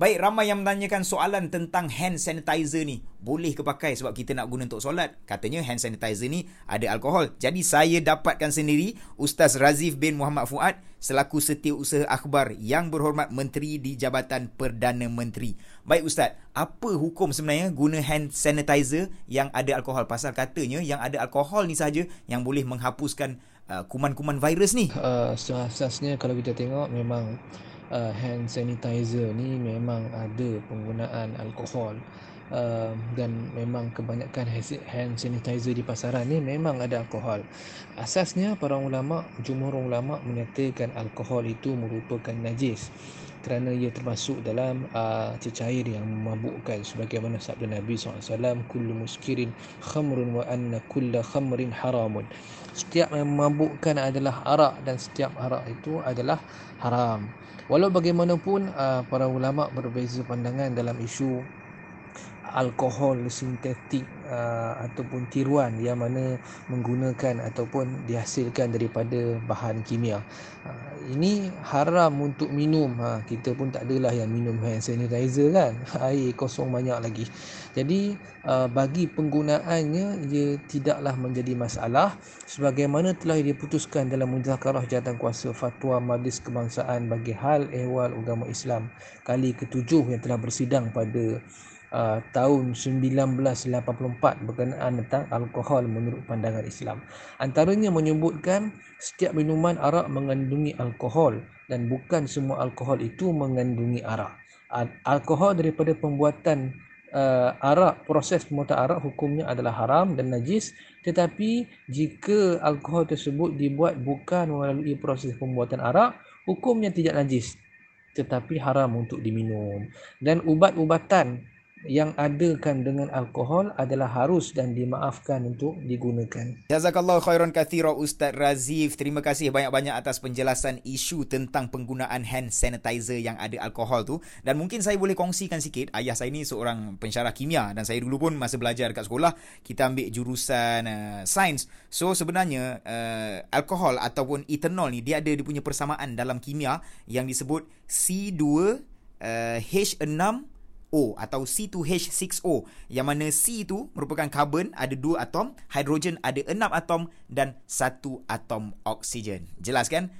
Baik, ramai yang menanyakan soalan tentang hand sanitizer ni. Boleh ke pakai sebab kita nak guna untuk solat? Katanya hand sanitizer ni ada alkohol. Jadi saya dapatkan sendiri Ustaz Razif bin Muhammad Fuad selaku setiausaha akhbar yang berhormat Menteri di Jabatan Perdana Menteri. Baik Ustaz, apa hukum sebenarnya guna hand sanitizer yang ada alkohol? Pasal katanya yang ada alkohol ni saja yang boleh menghapuskan uh, kuman-kuman virus ni. Uh, asasnya kalau kita tengok memang uh, hand sanitizer ni memang ada penggunaan alkohol. Uh, dan memang kebanyakan hand sanitizer di pasaran ni memang ada alkohol. Asasnya para ulama, jumhur ulama menyatakan alkohol itu merupakan najis kerana ia termasuk dalam uh, cecair yang memabukkan. Sebagaimana sabda Nabi SAW kullu muskirin khamrun wa anna kulla khamrin haramun setiap yang memabukkan adalah arak dan setiap arak itu adalah haram. Walau bagaimanapun uh, para ulama berbeza pandangan dalam isu alkohol sintetik uh, ataupun tiruan yang mana menggunakan ataupun dihasilkan daripada bahan kimia. Uh, ini haram untuk minum. Ha, kita pun tak adalah yang minum hand sanitizer kan. Air kosong banyak lagi. Jadi uh, bagi penggunaannya ia tidaklah menjadi masalah sebagaimana telah diputuskan dalam muzakarah kuasa fatwa majlis kebangsaan bagi hal ehwal agama Islam kali ketujuh yang telah bersidang pada uh, tahun 1984 berkenaan tentang alkohol menurut pandangan Islam. Antaranya menyebutkan setiap minuman arak mengandungi alkohol dan bukan semua alkohol itu mengandungi arak. Alkohol daripada pembuatan uh, arak proses pembuatan arak hukumnya adalah haram dan najis tetapi jika alkohol tersebut dibuat bukan melalui proses pembuatan arak hukumnya tidak najis tetapi haram untuk diminum dan ubat-ubatan yang adakan dengan alkohol adalah harus dan dimaafkan untuk digunakan. Jazakallah khairan kathira Ustaz Razif. Terima kasih banyak-banyak atas penjelasan isu tentang penggunaan hand sanitizer yang ada alkohol tu. Dan mungkin saya boleh kongsikan sikit. Ayah saya ni seorang pensyarah kimia dan saya dulu pun masa belajar dekat sekolah kita ambil jurusan uh, sains. So sebenarnya uh, alkohol ataupun ethanol ni dia ada dia punya persamaan dalam kimia yang disebut C2 uh, H6 O atau C2H6O yang mana C itu merupakan karbon ada dua atom, hidrogen ada enam atom dan satu atom oksigen. Jelas kan?